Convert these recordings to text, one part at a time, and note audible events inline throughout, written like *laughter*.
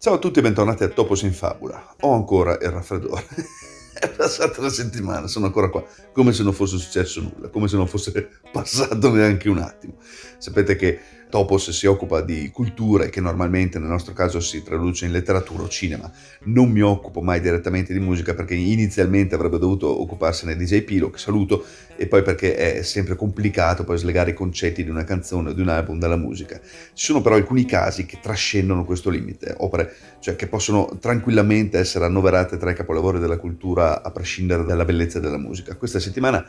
Ciao a tutti e bentornati a Topos in Fabula. Ho ancora il raffreddore. *laughs* È passata una settimana, sono ancora qua, come se non fosse successo nulla, come se non fosse *laughs* passato neanche un attimo. Sapete che Topos si occupa di cultura che normalmente nel nostro caso si traduce in letteratura o cinema. Non mi occupo mai direttamente di musica perché inizialmente avrebbe dovuto occuparsene DJ Pilo, che saluto, e poi perché è sempre complicato poi slegare i concetti di una canzone o di un album dalla musica. Ci sono però alcuni casi che trascendono questo limite, opere cioè che possono tranquillamente essere annoverate tra i capolavori della cultura a prescindere dalla bellezza della musica. Questa settimana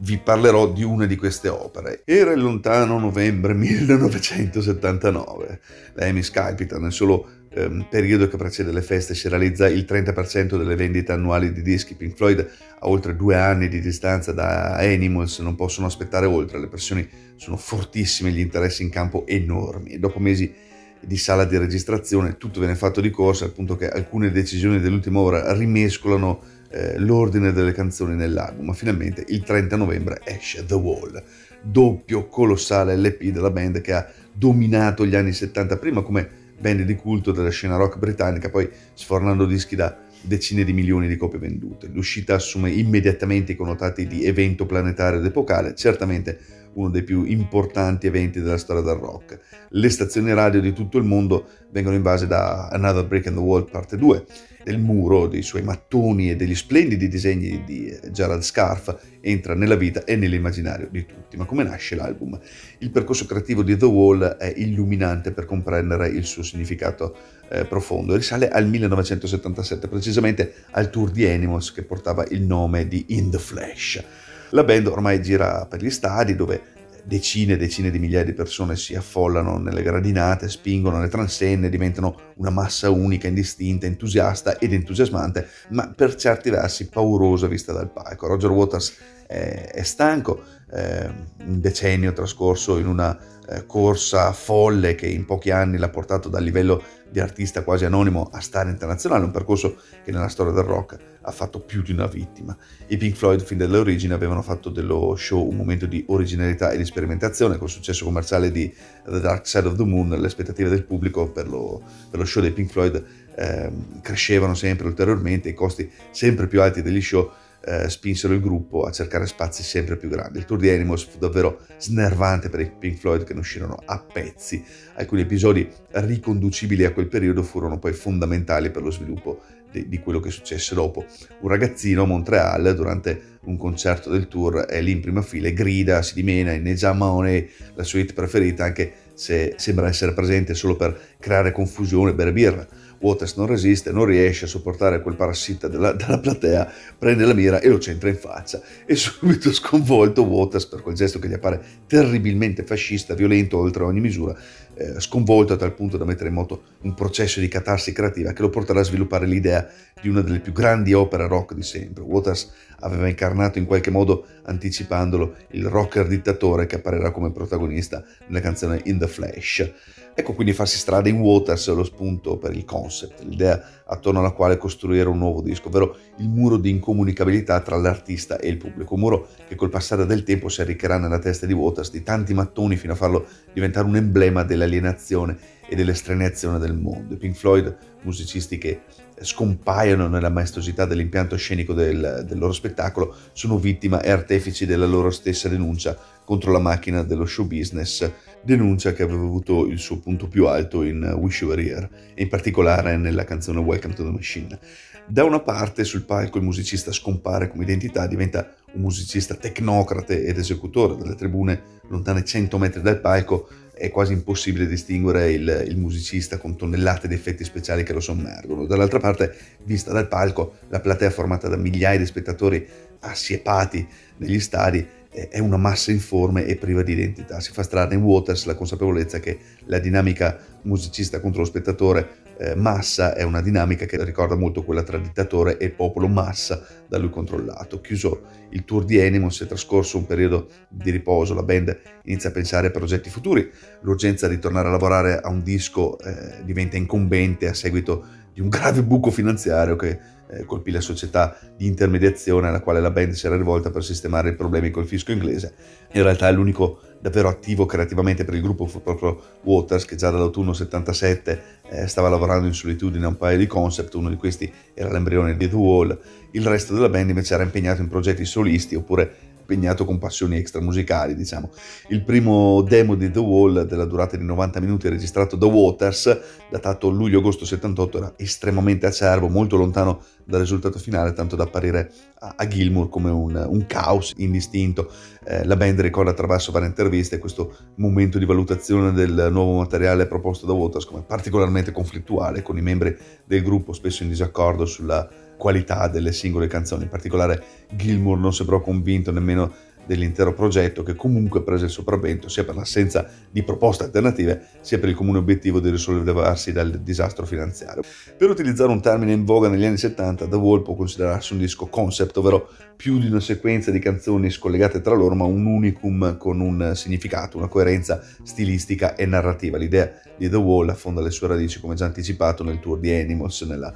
vi parlerò di una di queste opere. Era il lontano novembre 1979. La mi scalpita nel solo ehm, periodo che precede le feste si realizza il 30% delle vendite annuali di dischi. Pink Floyd a oltre due anni di distanza da Animals non possono aspettare oltre, le pressioni sono fortissime, gli interessi in campo enormi e dopo mesi di sala di registrazione tutto viene fatto di corsa al punto che alcune decisioni dell'ultima ora rimescolano eh, l'ordine delle canzoni nell'album, ma finalmente il 30 novembre esce The Wall, doppio colossale LP della band che ha dominato gli anni 70 prima come band di culto della scena rock britannica, poi sfornando dischi da decine di milioni di copie vendute. L'uscita assume immediatamente i connotati di evento planetario ed epocale, certamente uno dei più importanti eventi della storia del rock. Le stazioni radio di tutto il mondo vengono invase da Another Break in the Wall parte 2 del muro, dei suoi mattoni e degli splendidi disegni di Gerald Scarf entra nella vita e nell'immaginario di tutti. Ma come nasce l'album? Il percorso creativo di The Wall è illuminante per comprendere il suo significato eh, profondo. Risale al 1977, precisamente al tour di Animals che portava il nome di In the Flash. La band ormai gira per gli stadi dove decine e decine di migliaia di persone si affollano nelle gradinate, spingono le transenne, diventano una massa unica, indistinta, entusiasta ed entusiasmante, ma per certi versi paurosa vista dal palco. Roger Waters è, è stanco, eh, un decennio trascorso in una eh, corsa folle che in pochi anni l'ha portato dal livello di artista quasi anonimo a star internazionale, un percorso che nella storia del rock ha fatto più di una vittima. I Pink Floyd fin dall'origine avevano fatto dello show un momento di originalità e di sperimentazione, col successo commerciale di The Dark Side of the Moon, le aspettative del pubblico per lo, per lo show dei Pink Floyd eh, crescevano sempre ulteriormente, i costi sempre più alti degli show eh, spinsero il gruppo a cercare spazi sempre più grandi. Il tour di Animals fu davvero snervante per i Pink Floyd che ne uscirono a pezzi. Alcuni episodi riconducibili a quel periodo furono poi fondamentali per lo sviluppo di, di quello che successe dopo. Un ragazzino a Montreal durante un concerto del tour è lì in prima fila grida, si dimena, inneggia a Mahoney, la sua hit preferita, anche se sembra essere presente solo per creare confusione e bere birra. Waters non resiste, non riesce a sopportare quel parassita della, della, platea, prende la mira e lo centra in faccia. E subito sconvolto Waters, per quel gesto che gli appare terribilmente fascista, violento oltre ogni misura, eh, sconvolto a tal punto da mettere in moto un processo di catarsi creativa che lo porterà a sviluppare l'idea di una delle più grandi opere rock di sempre. Waters aveva incarnato in qualche modo, anticipandolo, il rocker dittatore che apparirà come protagonista nella canzone In the Flash. Ecco quindi farsi strada in Waters lo spunto per il concept, l'idea attorno alla quale costruire un nuovo disco, ovvero il muro di incomunicabilità tra l'artista e il pubblico, un muro che col passare del tempo si arriccherà nella testa di Waters di tanti mattoni fino a farlo diventare un emblema dell'alienazione e dell'estraneazione del mondo. I Pink Floyd, musicisti che scompaiono nella maestosità dell'impianto scenico del, del, loro spettacolo, sono vittima e artefici della loro stessa denuncia contro la macchina dello show business, denuncia che aveva avuto il suo punto più alto in Wish You Were Here, e in particolare nella canzone Welcome to the Machine. Da una parte sul palco il musicista scompare come identità, diventa un musicista tecnocrate ed esecutore, dalle tribune lontane 100 metri dal palco è quasi impossibile distinguere il, il, musicista con tonnellate di effetti speciali che lo sommergono. Dall'altra parte, vista dal palco, la platea formata da migliaia di spettatori assiepati negli stadi è una massa informe e priva di identità. Si fa strada in Waters la consapevolezza che la dinamica musicista contro lo spettatore eh, massa è una dinamica che ricorda molto quella tra dittatore e popolo massa da lui controllato. Chiuso il tour di Animals è trascorso un periodo di riposo, la band inizia a pensare a progetti futuri, l'urgenza di tornare a lavorare a un disco eh, diventa incombente a seguito di un grave buco finanziario che eh, colpì la società di intermediazione alla quale la band si era rivolta per sistemare i problemi col fisco inglese. In realtà l'unico davvero attivo creativamente per il gruppo fu proprio Waters che già dall'autunno 77 eh, stava lavorando in solitudine a un paio di concept, uno di questi era l'embrione di The Wall, il resto della band invece era impegnato in progetti solisti oppure impegnato con passioni extramusicali, diciamo. Il primo demo di The Wall, della durata di 90 minuti, registrato da Waters, datato luglio-agosto 78, era estremamente acerbo, molto lontano dal risultato finale, tanto da apparire a, a Gilmour come un, un caos indistinto. Eh, la band ricorda attraverso varie interviste questo momento di valutazione del nuovo materiale proposto da Waters come particolarmente conflittuale, con i membri del gruppo spesso in disaccordo sulla qualità delle singole canzoni. In particolare Gilmour non sembrò convinto nemmeno dell'intero progetto che comunque prese il sopravvento sia per l'assenza di proposte alternative sia per il comune obiettivo di risollevarsi dal disastro finanziario. Per utilizzare un termine in voga negli anni 70, The Wall può considerarsi un disco concept, ovvero più di una sequenza di canzoni scollegate tra loro ma un unicum con un significato, una coerenza stilistica e narrativa. L'idea di The Wall affonda le sue radici, come già anticipato, nel tour di Animals, nella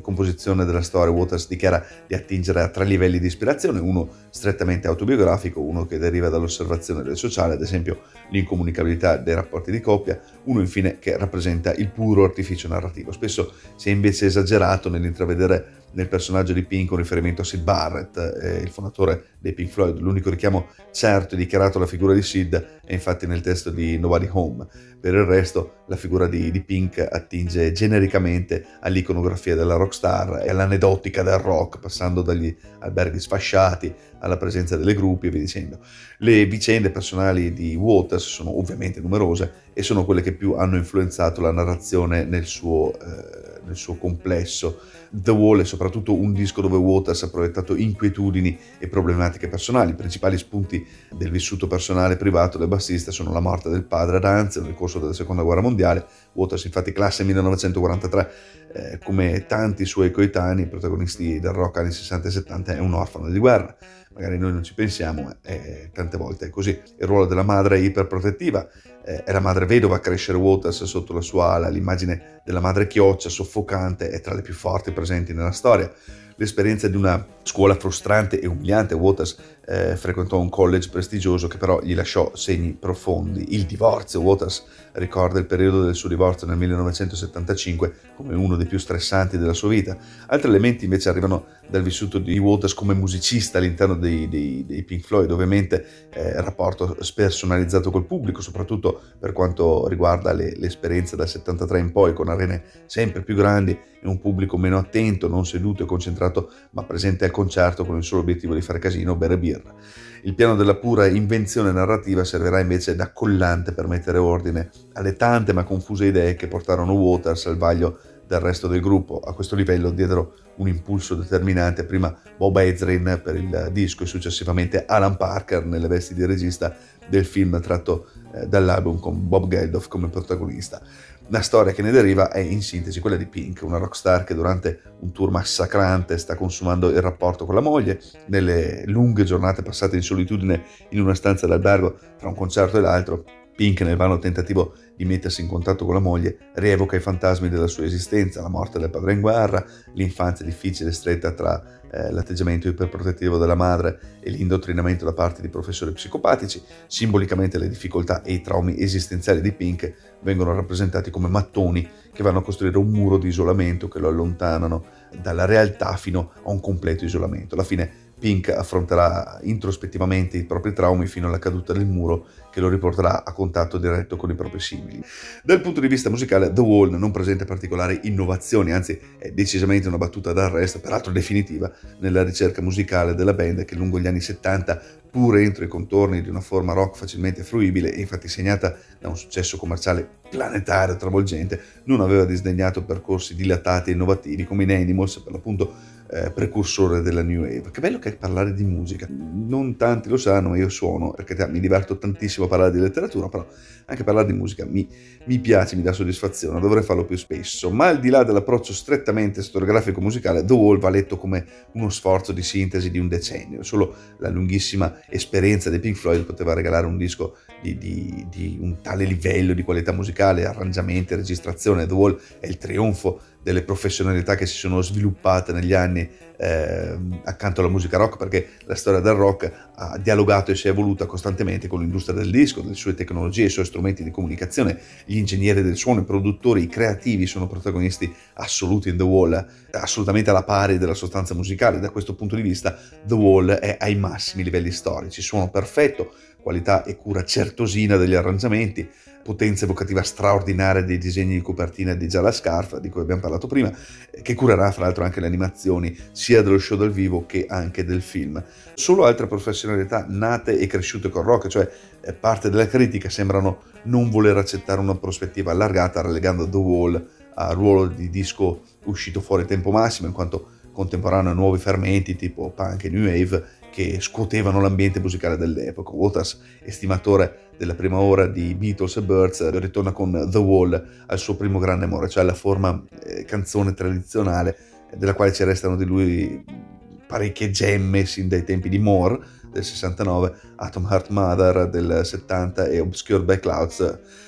composizione della storia Waters dichiara di attingere a tre livelli di ispirazione, uno strettamente autobiografico, uno che deriva dall'osservazione del sociale, ad esempio l'incomunicabilità dei rapporti di coppia, uno infine che rappresenta il puro artificio narrativo. Spesso si è invece esagerato nell'intravedere nel personaggio di Pink un riferimento a Sid Barrett, eh, il fondatore dei Pink Floyd. L'unico richiamo certo e dichiarato alla figura di Sid è infatti nel testo di Nobody Home. Per il resto la figura di, di Pink attinge genericamente all'iconografia della rockstar e all'aneddotica del rock, passando dagli alberghi sfasciati alla presenza delle gruppi e via dicendo. Le vicende personali di Waters sono ovviamente numerose e sono quelle che più hanno influenzato la narrazione nel suo, eh, nel suo complesso. The Wall è soprattutto un disco dove Waters ha proiettato inquietudini e problematiche personali. I principali spunti del vissuto personale privato del bassista sono la morte del padre ad Anze nel corso della seconda guerra mondiale. Waters, infatti, classe 1943, eh, come tanti suoi coetanei, protagonisti del rock anni 60 e 70, è un orfano di guerra magari noi non ci pensiamo, ma è, tante volte è così. Il ruolo della madre è iperprotettiva, eh, è la madre vedova a crescere Waters sotto la sua ala, l'immagine della madre chioccia, soffocante, è tra le più forti presenti nella storia l'esperienza di una scuola frustrante e umiliante. Waters eh, frequentò un college prestigioso che però gli lasciò segni profondi. Il divorzio. Waters ricorda il periodo del suo divorzio nel 1975 come uno dei più stressanti della sua vita. Altri elementi invece arrivano dal vissuto di Waters come musicista all'interno dei, dei, dei Pink Floyd, ovviamente eh, rapporto spersonalizzato col pubblico, soprattutto per quanto riguarda le, l'esperienza dal 73 in poi, con arene sempre più grandi e un pubblico meno attento, non seduto e concentrato, ma presente al concerto con il solo obiettivo di fare casino, bere birra. Il piano della pura invenzione narrativa servirà invece da collante per mettere ordine alle tante ma confuse idee che portarono Waters al vaglio del resto del gruppo. A questo livello diedero un impulso determinante prima Bob Ezrin per il disco e successivamente Alan Parker nelle vesti di regista del film tratto eh, dall'album con Bob Geldof come protagonista. La storia che ne deriva è in sintesi quella di Pink, una rockstar che durante un tour massacrante sta consumando il rapporto con la moglie, nelle lunghe giornate passate in solitudine in una stanza d'albergo tra un concerto e l'altro, Pink, nel vano tentativo di mettersi in contatto con la moglie, rievoca i fantasmi della sua esistenza, la morte del padre in guerra, l'infanzia difficile stretta tra eh, l'atteggiamento iperprotettivo della madre e l'indottrinamento da parte di professori psicopatici. Simbolicamente le difficoltà e i traumi esistenziali di Pink vengono rappresentati come mattoni che vanno a costruire un muro di isolamento che lo allontanano dalla realtà fino a un completo isolamento. Alla fine Pink affronterà introspettivamente i propri traumi fino alla caduta del muro che lo riporterà a contatto diretto con i propri simili. Dal punto di vista musicale, The Wall non presenta particolari innovazioni, anzi è decisamente una battuta d'arresto, peraltro definitiva, nella ricerca musicale della band che lungo gli anni 70 pur entro i contorni di una forma rock facilmente fruibile e infatti segnata da un successo commerciale planetario travolgente, non aveva disdegnato percorsi dilatati e innovativi come in Animals, per l'appunto eh, precursore della New Wave. Che bello che è parlare di musica. Non tanti lo sanno, ma io suono perché mi diverto tantissimo a parlare di letteratura, però anche parlare di musica mi, mi piace, mi dà soddisfazione, dovrei farlo più spesso. Ma al di là dell'approccio strettamente storiografico musicale, The Wall va letto come uno sforzo di sintesi di un decennio. Solo la lunghissima esperienza dei Pink Floyd poteva regalare un disco di, di, di un tale livello di qualità musicale, arrangiamenti, registrazione. The Wall è il trionfo delle professionalità che si sono sviluppate negli anni eh, accanto alla musica rock, perché la storia del rock ha dialogato e si è evoluta costantemente con l'industria del disco, le sue tecnologie, i suoi strumenti di comunicazione, gli ingegneri del suono, i produttori, i creativi sono protagonisti assoluti in The Wall, assolutamente alla pari della sostanza musicale. Da questo punto di vista The Wall è ai massimi livelli storici, suono perfetto, qualità e cura certosina degli arrangiamenti, potenza evocativa straordinaria dei disegni di copertina di Gialla Scarfa, di cui abbiamo parlato prima, che curerà fra l'altro anche le animazioni sia dello show dal vivo che anche del film. Solo altre professionalità nate e cresciute con rock, cioè eh, parte della critica, sembrano non voler accettare una prospettiva allargata, relegando The Wall al ruolo di disco uscito fuori tempo massimo, in quanto contemporaneo a nuovi fermenti tipo punk e new wave che scuotevano l'ambiente musicale dell'epoca. Waters, estimatore della prima ora di Beatles e Birds, ritorna con The Wall al suo primo grande amore, cioè la forma eh, canzone tradizionale della quale ci restano di lui parecchie gemme sin dai tempi di Moore del 69, Atom Heart Mother del 70 e Obscure by.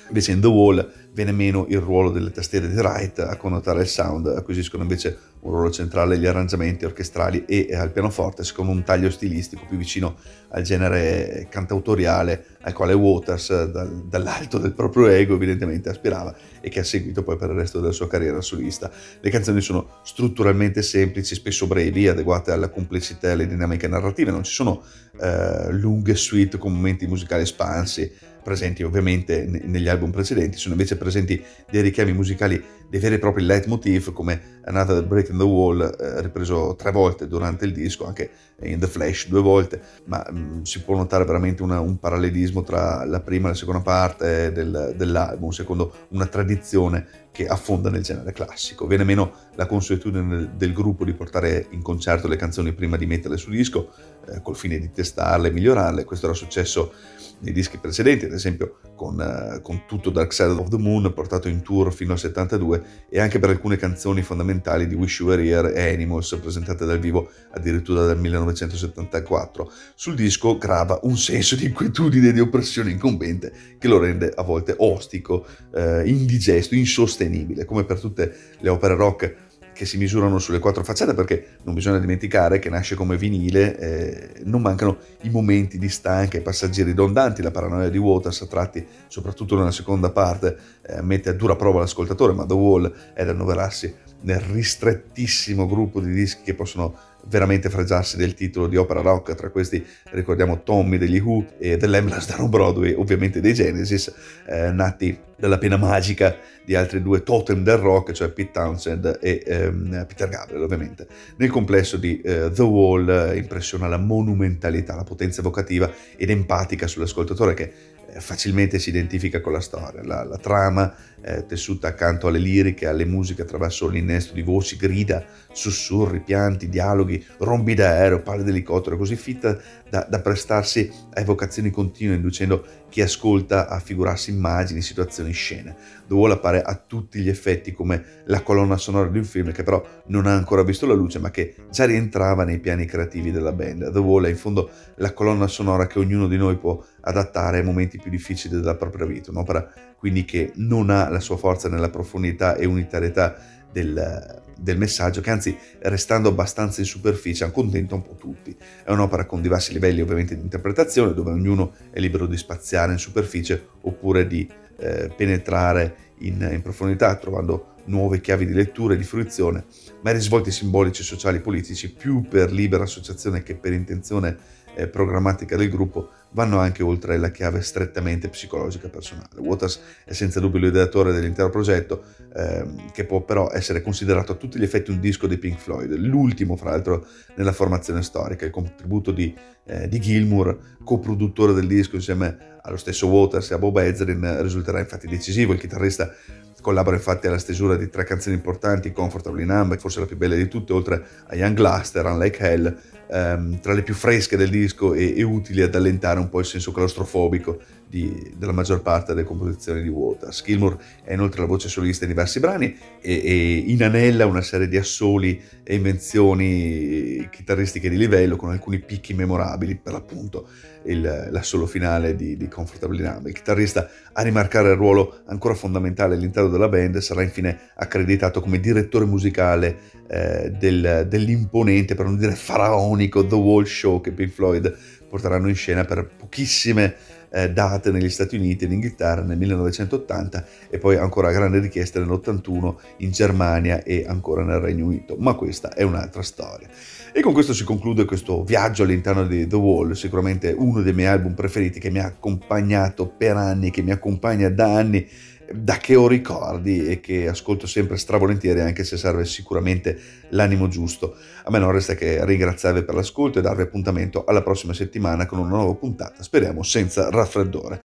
Invece in The Wall viene meno il ruolo delle tastiere di Wright a connotare il sound, acquisiscono invece un ruolo centrale gli arrangiamenti orchestrali e al pianoforte con un taglio stilistico più vicino al genere cantautoriale al quale Waters dal, dall'alto del proprio ego evidentemente aspirava e che ha seguito poi per il resto della sua carriera solista. Le canzoni sono strutturalmente semplici, spesso brevi, adeguate alla complessità e alle dinamiche narrative, non ci sono eh, lunghe suite con momenti musicali espansi presenti ovviamente negli album precedenti, sono invece presenti dei richiami musicali, dei veri e propri leitmotiv come Another Break in the Wall, eh, ripreso tre volte durante il disco, anche in The Flash due volte, ma mh, mm, si può notare veramente una, un parallelismo tra la prima e la seconda parte del, dell'album, secondo una tradizione che affonda nel genere classico. Viene meno la consuetudine del, del gruppo di portare in concerto le canzoni prima di metterle su disco, eh, col fine di testarle e migliorarle. Questo era successo nei dischi precedenti, ad esempio con, uh, con, tutto Dark Side of the Moon portato in tour fino al 72 e anche per alcune canzoni fondamentali di Wish You Were Here e Animals presentate dal vivo addirittura dal 1974. Sul disco grava un senso di inquietudine e di oppressione incombente che lo rende a volte ostico, uh, indigesto, insostenibile, come per tutte le opere rock che si misurano sulle quattro facciate perché non bisogna dimenticare che nasce come vinile, eh, non mancano i momenti di stanca e passaggi ridondanti, la paranoia di Waters a tratti, soprattutto nella seconda parte, eh, mette a dura prova l'ascoltatore, ma The Wall è da annoverarsi nel ristrettissimo gruppo di dischi che possono veramente fregiarsi del titolo di opera rock, tra questi ricordiamo Tommy degli Who e dell'Emblast Down Broadway, ovviamente dei Genesis, eh, nati dalla pena magica di altri due totem del rock, cioè Pete Townsend e ehm, Peter Gabriel ovviamente. Nel complesso di eh, The Wall eh, impressiona la monumentalità, la potenza evocativa ed empatica sull'ascoltatore che facilmente si identifica con la storia. La, la trama, eh, tessuta accanto alle liriche, alle musiche attraverso l'innesto di voci, grida, sussurri, pianti, dialoghi, rombi d'aereo, palle d'elicottero, così fitta da, da, prestarsi a evocazioni continue, inducendo chi ascolta a figurarsi immagini, situazioni, scene. The Wall appare a tutti gli effetti come la colonna sonora di un film che però non ha ancora visto la luce, ma che già rientrava nei piani creativi della band. The Wall è in fondo la colonna sonora che ognuno di noi può adattare ai momenti più difficili della propria vita, un'opera quindi che non ha la sua forza nella profondità e unitarietà del, del messaggio, che anzi restando abbastanza in superficie accontenta un po' tutti. È un'opera con diversi livelli ovviamente di interpretazione, dove ognuno è libero di spaziare in superficie oppure di eh, penetrare in, in profondità, trovando nuove chiavi di lettura e di fruizione, ma i risvolti simbolici, sociali e politici, più per libera associazione che per intenzione eh, programmatica del gruppo, vanno anche oltre la chiave strettamente psicologica personale. Waters è senza dubbio l'ideatore dell'intero progetto, ehm, che può però essere considerato a tutti gli effetti un disco di Pink Floyd, l'ultimo fra l'altro nella formazione storica. Il contributo di, eh, di Gilmour, coproduttore del disco insieme allo stesso Waters e a Bob Ezrin, risulterà infatti decisivo. Il chitarrista collabora infatti alla stesura di tre canzoni importanti, Comfortably Numb, forse la più bella di tutte, oltre a Young Luster, Unlike Hell, ehm, tra le più fresche del disco e, e utili ad allentare un po' il senso claustrofobico di, della maggior parte delle composizioni di Waters. Gilmour è inoltre la voce solista in diversi brani e, e inanella una serie di assoli e invenzioni chitarristiche di livello con alcuni picchi memorabili, per l'appunto il, l'assolo finale di, di Comfortably Numb. Il chitarrista a rimarcare il ruolo ancora fondamentale all'interno della band sarà infine accreditato come direttore musicale eh, del, dell'imponente, per non dire faraonico, The Wall Show che Pink Floyd porteranno in scena per pochissime eh, date negli Stati Uniti e in Inghilterra nel 1980 e poi ancora a grande richiesta nell'81 in Germania e ancora nel Regno Unito, ma questa è un'altra storia. E con questo si conclude questo viaggio all'interno di The Wall, sicuramente uno dei miei album preferiti che mi ha accompagnato per anni, che mi accompagna da anni da che ho ricordi e che ascolto sempre stravolentieri anche se serve sicuramente l'animo giusto. A me non resta che ringraziarvi per l'ascolto e darvi appuntamento alla prossima settimana con una nuova puntata, speriamo senza raffreddore.